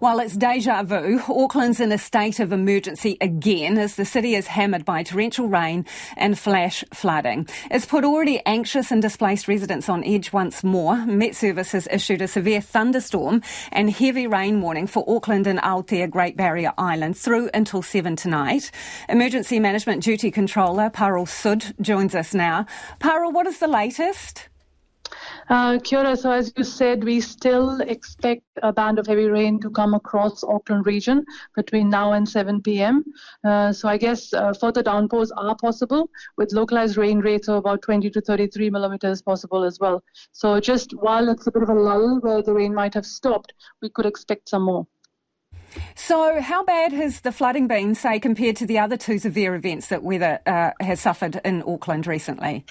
Well, it's deja vu. Auckland's in a state of emergency again as the city is hammered by torrential rain and flash flooding. It's put already anxious and displaced residents on edge once more. Met Service has issued a severe thunderstorm and heavy rain warning for Auckland and Aotea Great Barrier Island through until 7 tonight. Emergency Management Duty Controller Parul Sood joins us now. Parul, what is the latest? Uh, Kia so as you said, we still expect a band of heavy rain to come across Auckland region between now and 7 p.m. Uh, so I guess uh, further downpours are possible with localized rain rates of about 20 to 33 millimeters possible as well. So just while it's a bit of a lull where the rain might have stopped, we could expect some more. So, how bad has the flooding been, say, compared to the other two severe events that weather uh, has suffered in Auckland recently?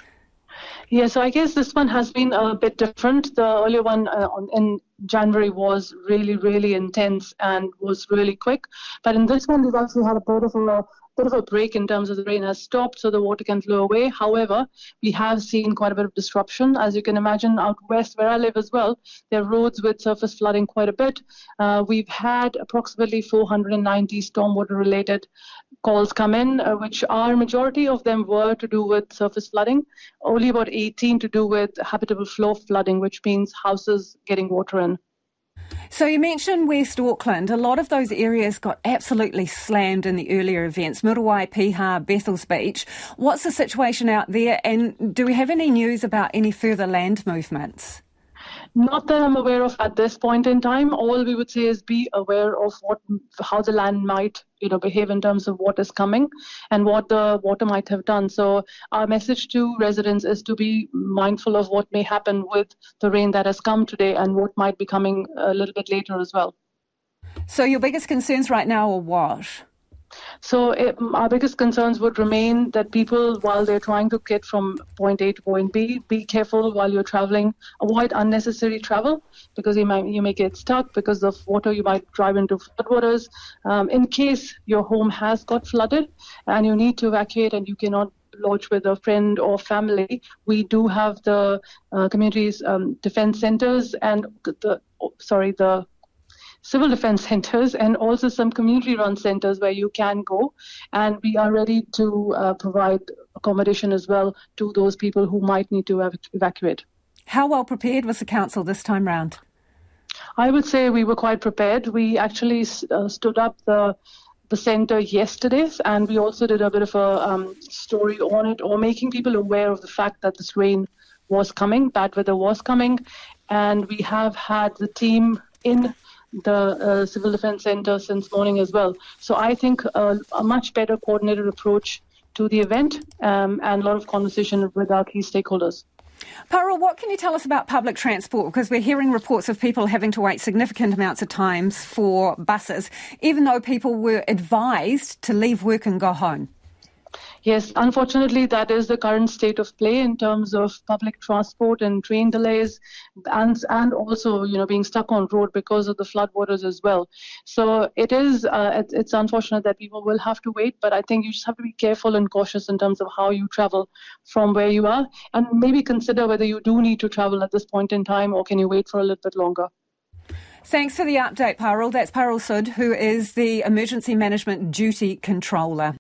Yeah, so I guess this one has been a bit different. The earlier one uh, in January was really, really intense and was really quick. But in this one, we've actually had a bit of a bit of a break in terms of the rain has stopped, so the water can flow away. However, we have seen quite a bit of disruption. As you can imagine, out west where I live as well, there are roads with surface flooding quite a bit. Uh, we've had approximately 490 stormwater related calls come in, uh, which are majority of them were to do with surface flooding, only about 18 to do with habitable flow flooding, which means houses getting water in. So you mentioned West Auckland. A lot of those areas got absolutely slammed in the earlier events. Muriwai, Piha, Bethells Beach. What's the situation out there? And do we have any news about any further land movements? Not that I'm aware of at this point in time. All we would say is be aware of what how the land might you know behave in terms of what is coming and what the water might have done. So our message to residents is to be mindful of what may happen with the rain that has come today and what might be coming a little bit later as well. So your biggest concerns right now are what? So it, our biggest concerns would remain that people, while they're trying to get from point A to point B, be careful while you're traveling. Avoid unnecessary travel because you might you may get stuck because of water. You might drive into floodwaters. Um, in case your home has got flooded and you need to evacuate and you cannot lodge with a friend or family, we do have the uh, communities um, defense centers and the sorry the civil defense centers and also some community run centers where you can go. And we are ready to uh, provide accommodation as well to those people who might need to ev- evacuate. How well prepared was the council this time round? I would say we were quite prepared. We actually uh, stood up the the center yesterday, and we also did a bit of a um, story on it, or making people aware of the fact that this rain was coming, bad weather was coming, and we have had the team in the uh, Civil Defense Center since morning as well. So I think a much better coordinated approach to the event um, and a lot of conversation with our key stakeholders. Parul, what can you tell us about public transport? Because we're hearing reports of people having to wait significant amounts of times for buses, even though people were advised to leave work and go home. Yes, unfortunately, that is the current state of play in terms of public transport and train delays, and and also you know being stuck on road because of the floodwaters as well. So it is uh, it, it's unfortunate that people will have to wait, but I think you just have to be careful and cautious in terms of how you travel from where you are, and maybe consider whether you do need to travel at this point in time, or can you wait for a little bit longer. Thanks for the update, Parul. That's Parul Sood, who is the Emergency Management Duty Controller.